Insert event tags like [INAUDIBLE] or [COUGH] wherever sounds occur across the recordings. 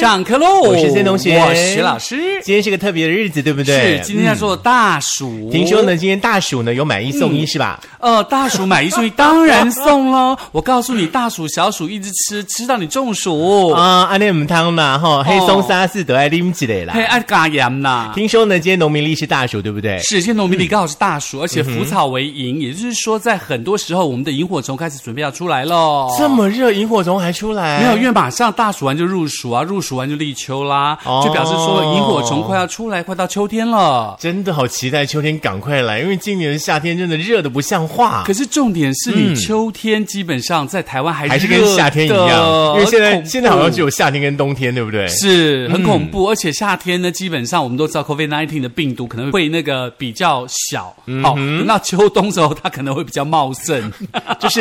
上课喽！我是森同学，我是老师。今天是个特别的日子，对不对？是，今天要做大暑。听说呢，今天大暑呢有买一送一，是吧？呃，大暑买一送一，当然送喽！我告诉你，大暑小暑一直吃，吃到你中暑啊！阿内姆汤嘛，哈，黑松沙士都爱拎起来啦，嘿，爱加盐呐。听说呢，今天农民历是大暑，对不对？是，今天农民历刚好是大暑，而且腐草为萤，也就是说，在很多时候，我们的萤火虫开始准备要出来喽。这么热，萤火虫还出来？没有，因为马上大暑完就入暑啊，入暑完。就立秋啦，就表示说萤火虫快要出来，快到秋天了。真的好期待秋天赶快来，因为今年的夏天真的热的不像话。可是重点是你秋天基本上在台湾还还是跟夏天一样，因为现在现在好像只有夏天跟冬天，对不对？是很恐怖，而且夏天呢，基本上我们都知道 COVID nineteen 的病毒可能会那个比较小，好，等到秋冬时候它可能会比较茂盛，[LAUGHS] 就是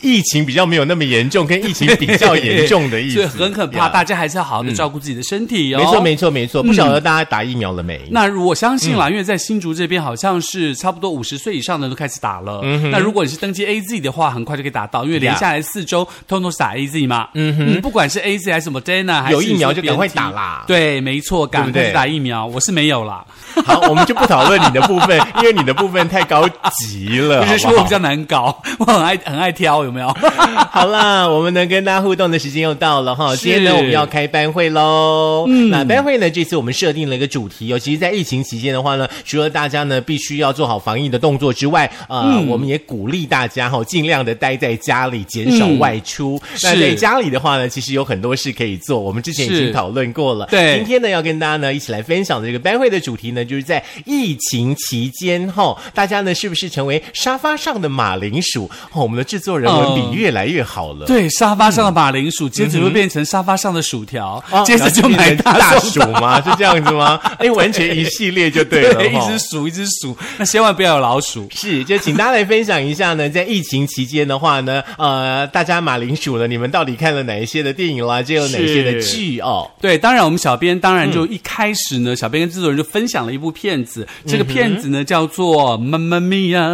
疫情比较没有那么严重，跟疫情比较严重的 [LAUGHS] 意思，很可怕。大家还是。要好好的照顾自己的身体哦。没错，没错，没错。不晓得大家打疫苗了没？那我相信啦，因为在新竹这边好像是差不多五十岁以上的都开始打了。那如果你是登记 A Z 的话，很快就可以打到，因为连下来四周通通是打 A Z 嘛。嗯哼，不管是 A Z 还是什么 Dana，还有疫苗就赶快打啦。对，没错，赶快打疫苗。我是没有啦。好，我们就不讨论你的部分，因为你的部分太高级了。[LAUGHS] 就是说我比较难搞，[LAUGHS] 我很爱很爱挑，有没有？[LAUGHS] 好啦，我们能跟大家互动的时间又到了哈。今天呢我们要开班会喽。嗯，那班会呢这次我们设定了一个主题哦。其实，在疫情期间的话呢，除了大家呢必须要做好防疫的动作之外，呃，我们也鼓励大家哈尽量的待在家里，减少外出。那在家里的话呢，其实有很多事可以做。我们之前已经讨论过了。对，今天呢要跟大家呢一起来分享的这个班会的主题呢。就是在疫情期间，哈，大家呢是不是成为沙发上的马铃薯？哦我们的制作人文笔越来越好了。对，沙发上的马铃薯，接着会变成沙发上的薯条，接着就买大薯吗？是这样子吗？哎，完全一系列就对了，一直数，一直数，那千万不要有老鼠。是，就请大家来分享一下呢，在疫情期间的话呢，呃，大家马铃薯了，你们到底看了哪一些的电影啦？就有哪些的剧哦？对，当然我们小编当然就一开始呢，小编跟制作人就分享了一。部片子，这个片子呢叫做《妈妈咪呀》，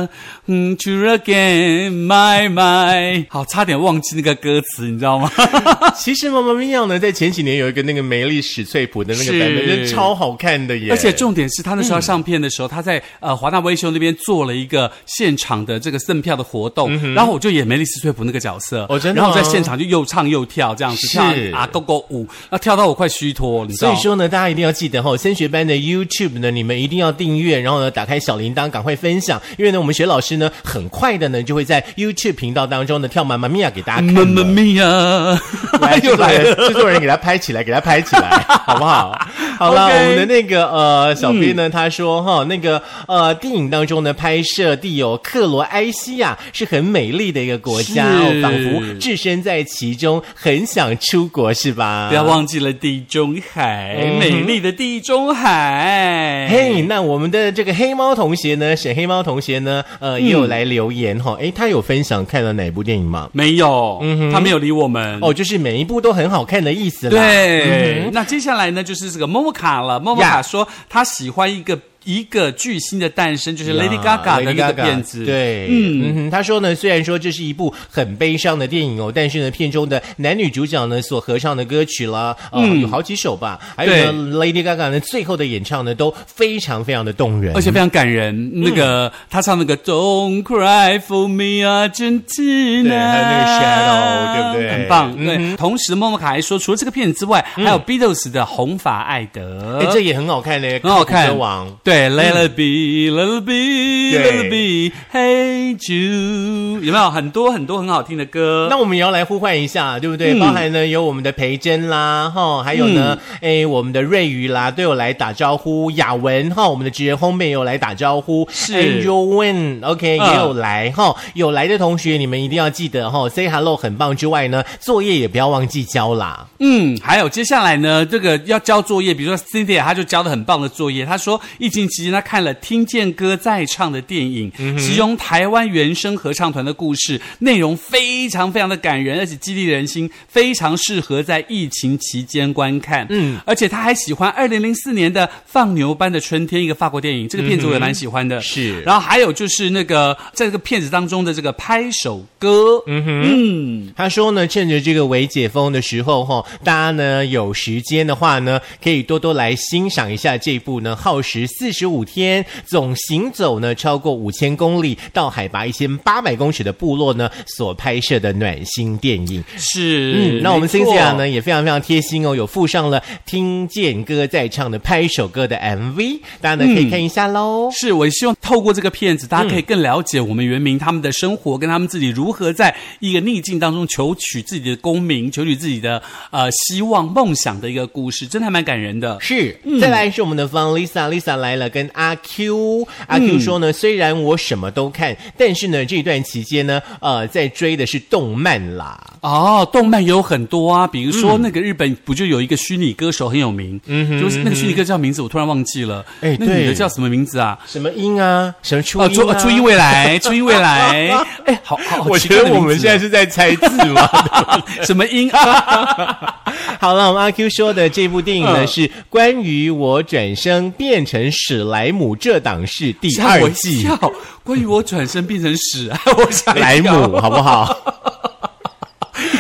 嗯，To Again，My my 好，差点忘记那个歌词，你知道吗？[LAUGHS] 其实《妈妈咪呀》呢，在前几年有一个那个梅丽史翠普的那个版本，真超好看的耶！而且重点是他那时候上片的时候，他在呃华纳威秀那边做了一个现场的这个赠票的活动，然后我就演梅丽史翠普那个角色，哦，真的，然后在现场就又唱又跳这样子，跳啊勾勾舞，那跳到我快虚脱，你知道？所以说呢，大家一定要记得哈，升学班的 YouTube 呢。你们一定要订阅，然后呢，打开小铃铛，赶快分享，因为呢，我们学老师呢，很快的呢，就会在 YouTube 频道当中呢，跳妈妈咪呀给大家看。妈妈咪呀，来又 [LAUGHS] 来了，制作人给他拍起来，给他拍起来，[LAUGHS] 好不好？[LAUGHS] 好了，我们的那个呃，小编呢，他说哈，那个呃，电影当中呢，拍摄地有克罗埃西亚，是很美丽的一个国家，仿佛置身在其中，很想出国，是吧？不要忘记了地中海，美丽的地中海。嘿，那我们的这个黑猫同学呢？沈黑猫同学呢？呃，也有来留言哈。哎，他有分享看了哪部电影吗？没有，他没有理我们。哦，就是每一部都很好看的意思啦。对，那接下来呢，就是这个莫莫卡了。莫莫卡说他喜欢一个。一个巨星的诞生，就是 Lady Gaga 的那个片子。对，嗯，他说呢，虽然说这是一部很悲伤的电影哦，但是呢，片中的男女主角呢所合唱的歌曲啦，嗯，有好几首吧，还有呢，Lady Gaga 呢最后的演唱呢都非常非常的动人，而且非常感人。那个他唱那个 Don't Cry for Me Argentina，对，还有那个 Shadow，对不对？很棒。对，同时莫莫卡还说，除了这个片子之外，还有 Beatles 的红发艾德，哎，这也很好看嘞，很好看。歌王，对。Let it be, let it be, let it be, Hey Jude，有没有很多很多很好听的歌？那我们也要来呼唤一下，对不对？包含呢有我们的培珍啦，哈，还有呢，哎，我们的瑞宇啦，都有来打招呼。雅文哈，我们的职员后面有来打招呼。是 Angel Win，OK，也有来哈。有来的同学，你们一定要记得哈，Say Hello 很棒之外呢，作业也不要忘记交啦。嗯，还有接下来呢，这个要交作业，比如说 Cynthia，他就交的很棒的作业，他说疫情。期间，他看了《听见歌在唱》的电影，其中台湾原声合唱团的故事内容非常非常的感人，而且激励人心，非常适合在疫情期间观看。嗯，而且他还喜欢二零零四年的《放牛班的春天》，一个法国电影，这个片子我也蛮喜欢的。是，然后还有就是那个在这个片子当中的这个拍手歌。嗯哼，他说呢，趁趁着这个微解封的时候哈，大家呢有时间的话呢，可以多多来欣赏一下这部呢耗时四十五天，总行走呢超过五千公里，到海拔一千八百公尺的部落呢所拍摄的暖心电影。是，嗯，那我们没错 Cynthia 呢也非常非常贴心哦，有附上了听见歌在唱的拍手歌的 MV，大家呢可以看一下喽。是我希望透过这个片子，大家可以更了解我们原民他们的生活，跟他们自己如何在一个逆境当中求取自己的功名，求取自己的呃希望、梦想的一个故事，真的还蛮感人的。是，再来是我们的方 Lisa，Lisa 来了，跟阿 Q，阿 Q 说呢，虽然我什么都看，但是呢这段期间呢，呃，在追的是动漫啦。哦，动漫有很多啊，比如说那个日本不就有一个虚拟歌手很有名，嗯哼，就是那个虚拟歌叫名字我突然忘记了，哎那女的叫什么名字啊？什么音啊？什么初哦，音、啊？初初音未来，[LAUGHS] 初音未来，哎，好好，好我觉得我们现在是在猜字嘛。[LAUGHS] 什么音啊？[LAUGHS] [LAUGHS] 好了，我们阿 Q 说的这部电影呢，嗯是关于我转生变成史莱姆这档事第二季。跳关于我转身变成史，莱姆，好不好？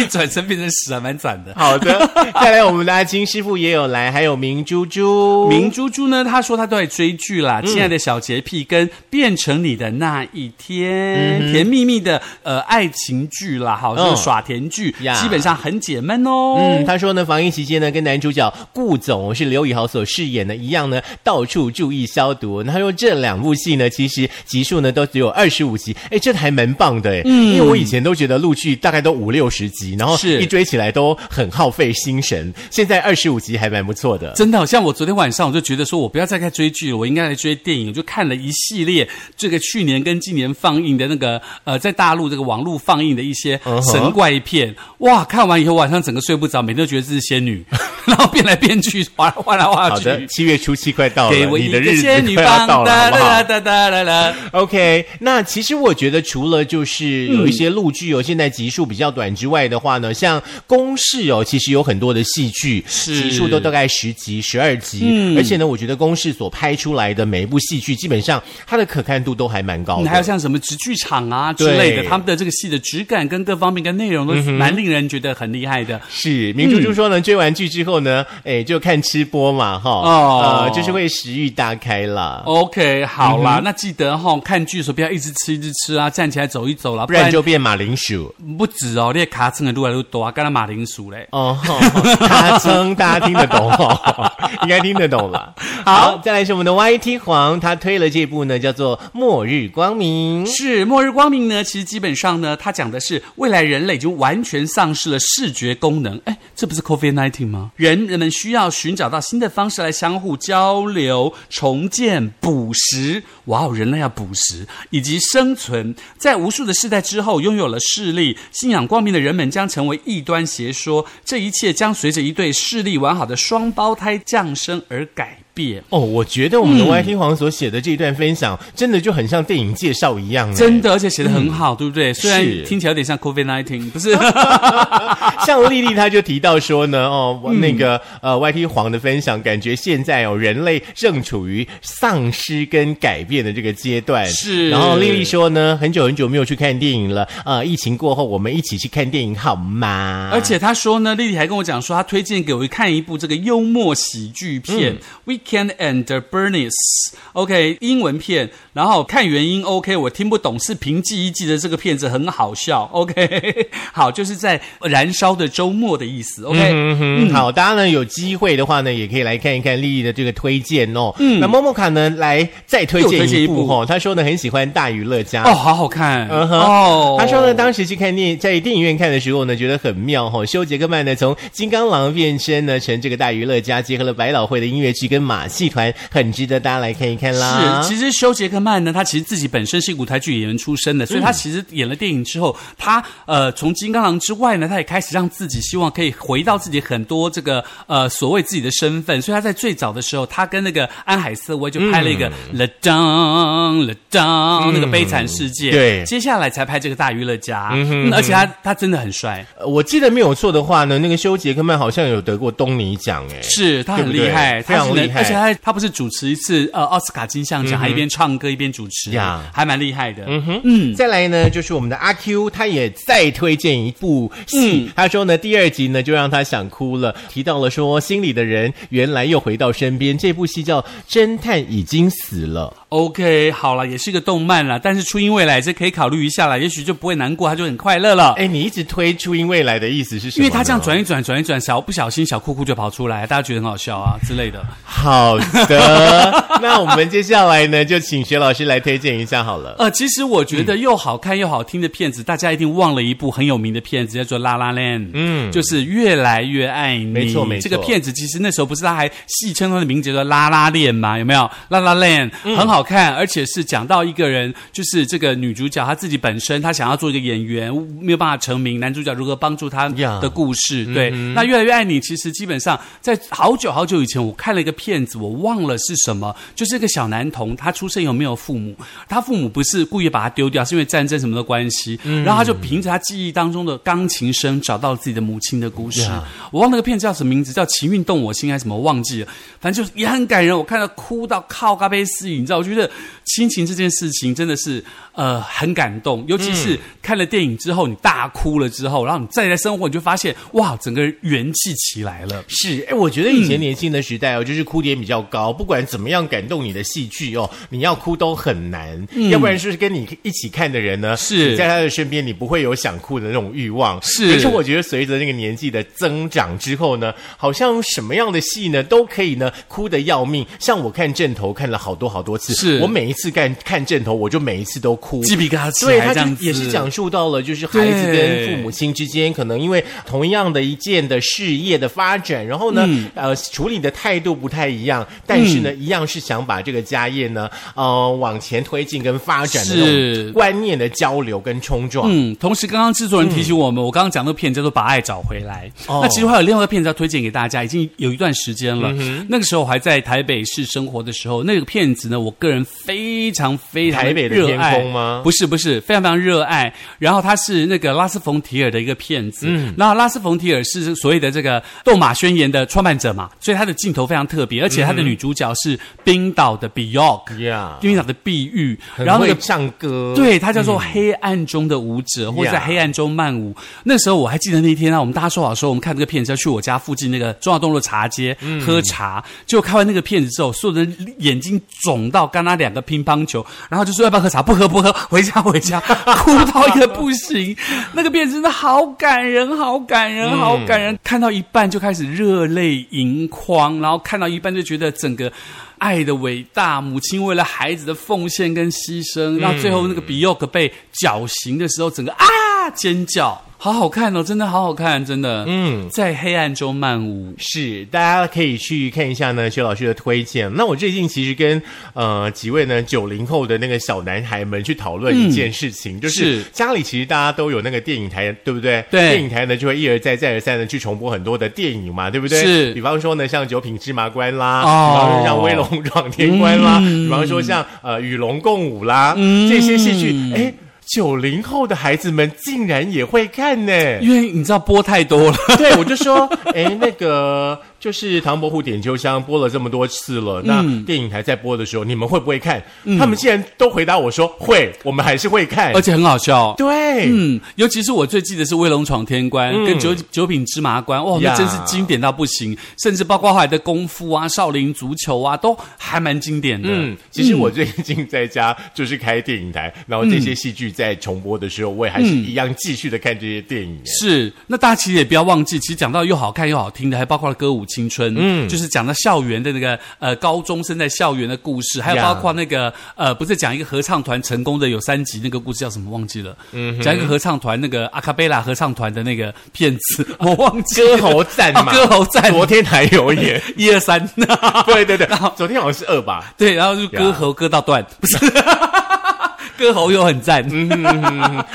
一 [LAUGHS] 转身变成屎，还蛮惨的。好的，[LAUGHS] 再来我们的阿金师傅也有来，还有明珠珠，明珠珠呢？她说她都在追剧啦，亲爱的小洁癖》跟《变成你的那一天》甜蜜蜜的呃爱情剧啦，好，这个嗯耍甜剧，呀基本上很解闷哦。嗯，他说呢，防疫期间呢，跟男主角顾总是刘以豪所饰演的一样呢，到处注意消毒。那他说这两部戏呢，其实集数呢都只有二十五集，哎，这还蛮棒的哎。嗯，因为我以前都觉得陆剧大概都五六十集，然后是一追起来都很耗费心神。现在二十五集还蛮不错的。真的，像我昨天晚上我就觉得说，我不要再看追剧了，我应该来追电影。我就看了一系列这个去年跟今年放映的那个呃，在大陆这个网络放映的一些神怪片。哇，看完以后晚上整个睡不着，每天都觉得自己是仙女，然后变来变去，哗啦哗啦哗啦去。好的，七月初七快到了，给我一个你的日子仙女快要棒？哒哒哒哒哒。OK，那其实我觉得除了就是有一些陆剧哦，现在集数比较短之外的话呢，像公式哦，其实有很多的戏剧，是。集数都大概十集、十二集，嗯。而且呢，我觉得公式所拍出来的每一部戏剧，基本上它的可看度都还蛮高的。嗯还有像什么直剧场啊之类的，他们的这个戏的质感跟各方面跟内容都蛮令人觉得很厉害的。是明珠珠说呢，追完剧之后呢，哎，就看吃播嘛，哈，哦。呃，就是会食欲大开啦。OK，好啦，那记得哈、看剧的时候不要一直吃一直吃啊，站起来走一走啦，不然就变马铃薯。不止哦，你的卡蹭的越来越多啊，跟那马铃薯嘞。哦，他称大家听得懂哦，[LAUGHS] 应该听得懂了。好，再来是我们的 YT 黄，他推了这部呢，叫做《末日光明》。是末日光明呢，其实基本上呢，它讲的是未来人类已经完全丧失了视觉功能。哎，这不是 COVID nineteen 吗？人人们需要寻找到新的方式来相互交流、重建、捕食。哇哦，人类要捕食以及生存，在无数的世代之后，拥有了视力、信仰光明的人们将成为异端邪说。这一切将随着一对视力完好的双胞胎降生而改变。哦，我觉得我们的 YT 黄所写的这一段分享，真的就很像电影介绍一样，哎真。的，而且写的很好，对不对？虽然是听起来有点像 COVID nineteen，不是？[LAUGHS] 像丽丽她就提到说呢，哦，嗯那个呃 YT 黄的分享，感觉现在哦人类正处于丧失跟改变的这个阶段。是然后丽丽说呢，很久很久没有去看电影了，呃，疫情过后我们一起去看电影好吗？而且她说呢，丽丽还跟我讲说，她推荐给我看一部这个幽默喜剧片《Weekend and Bernice》，OK，英文片，然后看原因 OK，我听不懂，是凭记忆记得这个片子很好笑，OK，[LAUGHS] 好，就是在燃烧的周末的意思，OK，、嗯哼，好，大家呢有机会的话呢，也可以来看一看丽丽的这个推荐哦。嗯，那默默卡呢来再推荐荐一部。哦，他说呢很喜欢大娱乐家。哦，好好看，嗯哼。哦，他说呢，当时去看电在电影院看的时候呢，觉得很妙哈、哦。休杰克曼呢，从金刚狼变身呢成这个大娱乐家，结合了百老汇的音乐剧跟马戏团，很值得大家来看一看啦。是，其实休杰克曼呢，他其实自己本身是舞台剧演员出身的，所以他其实演了电影之后，他呃从金刚狼之外呢，他也开始让自己希望可以回到自己很多这个呃所谓自己的身份，所以他在最早的时候，他跟那个安海瑟薇就拍了一个嗯。The Down The Down、那个悲惨世界，对。接下来才拍这个大娱乐家，嗯而且他他真的很帅，呃我记得没有错的话呢，那个休杰克曼好像有得过东尼奖哎，是他很厉害，非常他是能厉害而且他他不是主持一次呃奥斯卡金像奖，还一边唱歌一边主持，呀。还蛮厉害的。嗯哼，嗯，再来呢，就是我们的阿 Q，他也再推荐一部戏，他说呢，第二集呢就让他想哭了，提到了说心里的人原来又回到身边，这部戏叫《侦探已经死了》。OK，好了，也是一个动漫啦，但是初音未来这可以考虑一下啦，也许就不会难过，他就很快乐了。哎，你一直推初音未来的意思是什么？因为他这样转一转，转一转，小不小心小裤裤就跑出来，大家觉得很好笑啊之类的。好的，[LAUGHS] 那我们接下来呢，就请薛老师来推荐一下好了。呃，其实我觉得又好看又好听的片子，大家一定忘了一部很有名的片子，叫做《拉拉 Land》。嗯，就是越来越爱你。没错没错这个片子其实那时候不是他还戏称他的名字叫做《拉拉链》吗？有没有？《拉拉 Land》很好看，而且是讲到一个人，就是这个女主角她自己本身，她想要做一个演员，没有办法成名，男主角如何帮助她的故事。对，那《越来越爱你》其实基本上在好久好久以前，我看了一个片子，我忘了是什么，就是一个小男童，他出生有没有父母，他父母不是故意把他丢掉，是因为战争什么的关系，然后他就凭着他记忆当中的钢琴声找到了自己的母亲的故事。呀我忘了那个片子叫什么名字，叫《情运动我心》还是什么，忘记了。反正就是也很感人，我看到哭到靠咖啡私语，你知道，我觉得亲情这件事情真的是呃很感动，尤其是看了电影之后，你大哭了之后，然后你再来生活，你就发现哇，整个元气起来了。是，哎，我觉得以前年轻的时代哦，就是哭点比较高，不管怎么样感动你的戏剧哦，你要哭都很难，要不然就是跟你一起看的人呢，是你在他的身边，你不会有想哭的那种欲望。是可是我觉得随着那个年纪的增长之后呢，好像什么样的戏呢都可以呢哭的要命。像我看正头看了好多好多次，是。我每一次看看正头，我就每一次都哭，鸡皮疙瘩起对，他就也是讲述到了，就是孩子跟父母亲之间，可能因为同样的一件的事业的发展，然后呢，嗯。呃，处理的态度不太一样，但是呢，一样是想把这个家业呢，呃，往前推进跟发展的那是种观念的交流跟冲撞。嗯，同时刚刚制作人提醒我们，我刚刚讲那个片叫做《把爱找回来》哦。那其实还有另外一个片子要推荐给大家，已经有一段时间了。嗯那个时候我还在台北市生活的时候，那个片子呢，我个人非常非常台北的天热爱空吗不是不是，非常非常热爱。然后他是那个拉斯冯提尔的一个骗子，嗯，然后拉斯冯提尔是所谓的这个《斗马宣言》的创办者嘛，所以他的镜头非常特别，而且他的女主角是冰岛的 Bjork，、呀，冰岛的碧玉，然后那个唱歌，对，他叫做黑暗中的舞者，或者在黑暗中漫舞。那时候我还记得那天啊，我们大家说好说，我们看这个片子要去我家附近那个中华东路茶街、喝茶。结果看完那个片子之后，所有人眼睛肿到干他两个乒乓球，然后就说要不要喝茶？不喝不喝，回家回家，[LAUGHS] 哭到一个不行。那个片子真的好感人，好感人，好感人。看到一半就开始热泪盈眶，然后看到一半就觉得整个。爱的伟大，母亲为了孩子的奉献跟牺牲，让最后那个比尤克被绞刑的时候，整个啊尖叫，好好看哦，真的好好看，真的。嗯。在黑暗中漫舞，是，大家可以去看一下呢，薛老师的推荐。那我最近其实跟呃几位呢九零后的那个小男孩们去讨论一件事情，就是是家里其实大家都有那个电影台，对不对？对电影台呢就会一而再再而三的去重播很多的电影嘛，对不对？是比方说呢，像《九品芝麻官》啦，哦比方说像《威龙闯天关》啦，嗯比方说像呃《与龙共舞》啦，这些戏剧，哎。九零后的孩子们竟然也会看呢，因为你知道播太多了，对，我就说，哎，那个 [LAUGHS] 就是唐伯虎点秋香播了这么多次了，那电影台在播的时候，你们会不会看？他们竟然都回答我说会，我们还是会看而。且很好笑。对，嗯，尤其是我最记得是《威龙闯天关》跟九九品芝麻官，哇，那真是经典到不行，甚至包括后来的功夫啊、少林足球啊，都还蛮经典的。嗯，其实我最近在家就是开电影台，然后这些戏剧在重播的时候，我也还是一样继续的看这些电影。是，那大家其实也不要忘记，其实讲到又好看又好听的，还包括了歌舞青春，嗯，就是讲到校园的那个呃高中生在校园的故事，还有包括那个呃不是讲一个合唱团成功的有三集那个故事叫什么忘记了，嗯，讲一个合唱团那个阿卡贝拉合唱团的那个片子，[LAUGHS] 我忘记了。歌喉战嘛，哦 [LAUGHS] 歌喉战。昨天还有演，[LAUGHS] 一二三，对对对，昨天好像是二吧？对，然后就歌喉歌到断，不是。歌喉又很赞。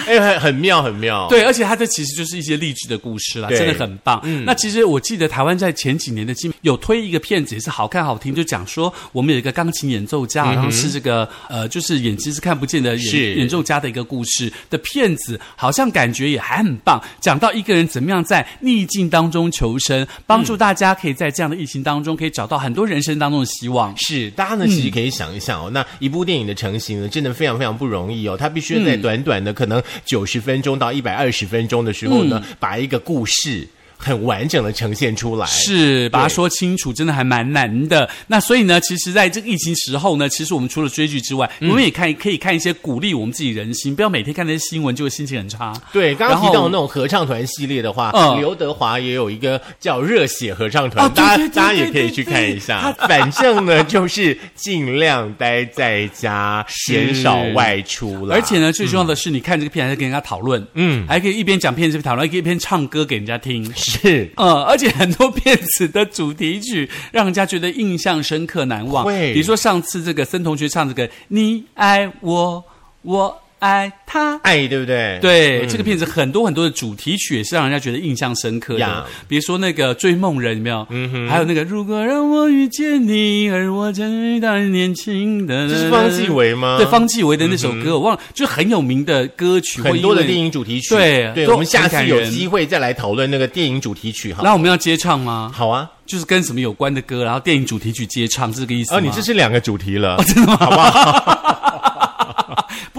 哎，很很妙，很妙。对，而且它这其实就是一些励志的故事啦，真的很棒。那其实我记得台湾在前几年的金有推一个片子，也是好看好听，就讲说我们有一个钢琴演奏家，然后是这个呃，就是眼睛是看不见的演演奏家的一个故事的片子，好像感觉也还很棒，讲到一个人怎么样在逆境当中求生，帮助大家可以在这样的疫情当中可以找到很多人生当中的希望。是，大家呢其实可以想一想哦，那一部电影的成型呢，真的非常非常不容易哦。他必须在短短的可能九十分钟到一百二十分钟的时候呢，把一个故事很完整的呈现出来。是把它说清楚，真的还蛮难的。那所以呢，其实在这个疫情时候呢，其实我们除了追剧之外，我们也看可以看一些鼓励我们自己人心，不要每天看那些新闻就会心情很差。对，刚刚提到的那种合唱团系列的话，嗯刘德华也有一个叫热血合唱团，哦大家大家也可以去看一下。对反正呢，就是尽量待在家，减少外出了。而且呢，最重要的是，你看这个片还是跟人家讨论，嗯，还可以一边讲片子讨论，还可以一边唱歌给人家听。是呃，而且很多片子的主题曲让人家觉得印象深刻难忘。比如说上次这个森同学唱这个“你爱我，我爱他”，爱，对不对？对，这个片子很多很多的主题曲也是让人家觉得印象深刻的呀。比如说那个《追梦人》，有没有？嗯哼。还有那个“如果让我遇见你，而我正遇到年轻的”，这是方季韦吗对，方季韦的那首歌、我忘了，就很有名的歌曲，很多的电影。主题曲。对对，都我们下次有机会再来讨论那个电影主题曲哈。那我们要接唱吗？好啊，就是跟什么有关的歌，然后电影主题曲接唱，是这个意思吗？哦，你这是两个主题了，真的吗？好不好？[LAUGHS]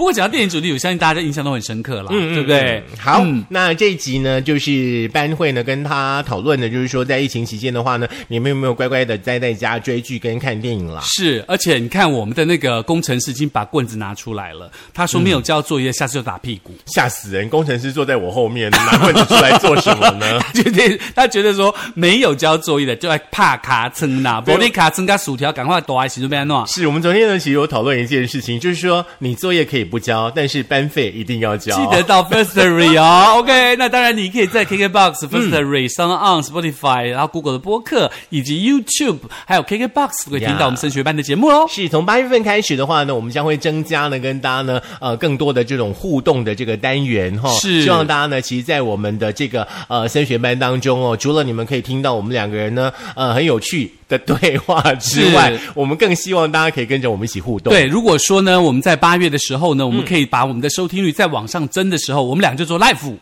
不过讲到电影主题，我相信大家的印象都很深刻啦，对不对？好，嗯那这一集呢，就是班会呢跟他讨论的，就是说在疫情期间的话呢，你们有没有乖乖的待在家追剧跟看电影啦？是，而且你看我们的那个工程师已经把棍子拿出来了，他说没有交作业，下次就打屁股。吓死人！工程师坐在我后面，拿棍子出来做什么呢？他觉得他觉得说没有交作业的就要怕卡称啦，对玻璃卡称加薯条赶快躲在洗就被他弄。是我们昨天呢，其实有讨论一件事情，就是说你作业可以不交，但是班费一定要交。记得到 [LAUGHS] Firstory 哦，OK。那当然，你可以在 KKBox、Firstory、Sound On、Spotify，然后 Google 的播客以及 YouTube，还有 KKBox 都可以听到我们升学班的节目哦。是从八月份开始的话呢，我们将会增加呢跟大家呢呃更多的这种互动的这个单元哈、是希望大家呢其实，在我们的这个呃升学班当中哦，除了你们可以听到我们两个人呢呃很有趣的对话之外，我们更希望大家可以跟着我们一起互动。对，如果说呢，我们在八月的时候呢，我们可以把我们的收听率再往上增的时候，我们俩就做 live。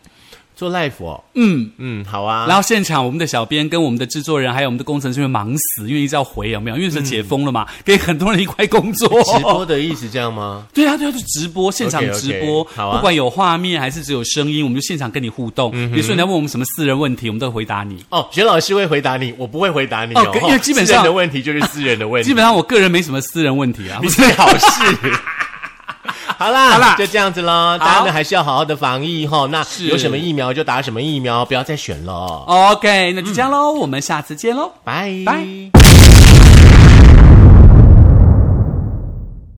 做 live 哦，嗯，嗯，好啊。然后现场我们的小编跟我们的制作人还有我们的工程师会忙死，因为一直要回有没有？因为是解封了嘛，给很多人一块工作。直播的意思这样吗？[LAUGHS] 对啊，对啊，就直播，现场直播好啊不管有画面还是只有声音，我们就现场跟你互动。比如说你要问我们什么私人问题，我们都会回答你。哦，学老师会回答你，我不会回答你哦，哦因为基本上私人的问题就是私人的问题，[LAUGHS] 基本上我个人没什么私人问题啊你。最好是。好啦，好啦就这样子喽。大家呢还是要好好的防疫哈。那有什么疫苗就打什么疫苗，不要再选了。OK，那就这样喽，我们下次见喽。拜拜。